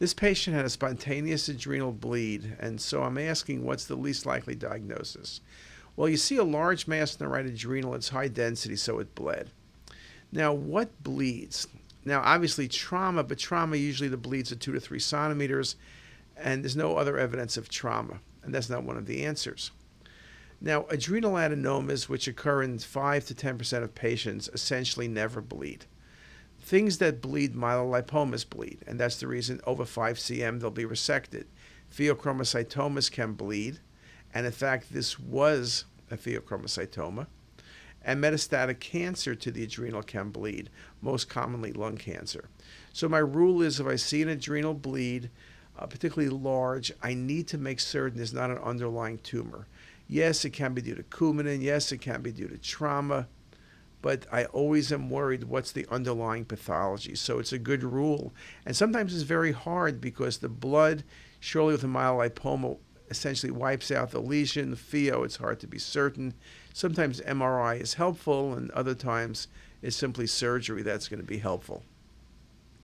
This patient had a spontaneous adrenal bleed, and so I'm asking what's the least likely diagnosis? Well, you see a large mass in the right adrenal, it's high density, so it bled. Now, what bleeds? Now, obviously, trauma, but trauma usually the bleeds are two to three centimeters, and there's no other evidence of trauma, and that's not one of the answers. Now, adrenal adenomas, which occur in 5 to 10% of patients, essentially never bleed. Things that bleed, myelolipomas bleed, and that's the reason over 5 cm they'll be resected. Pheochromocytomas can bleed, and in fact, this was a pheochromocytoma. And metastatic cancer to the adrenal can bleed, most commonly lung cancer. So, my rule is if I see an adrenal bleed, uh, particularly large, I need to make certain there's not an underlying tumor. Yes, it can be due to Coumadin. Yes, it can be due to trauma. But I always am worried what's the underlying pathology. So it's a good rule. And sometimes it's very hard because the blood, surely with a myelolipoma, essentially wipes out the lesion. The pheo, it's hard to be certain. Sometimes MRI is helpful, and other times it's simply surgery that's going to be helpful.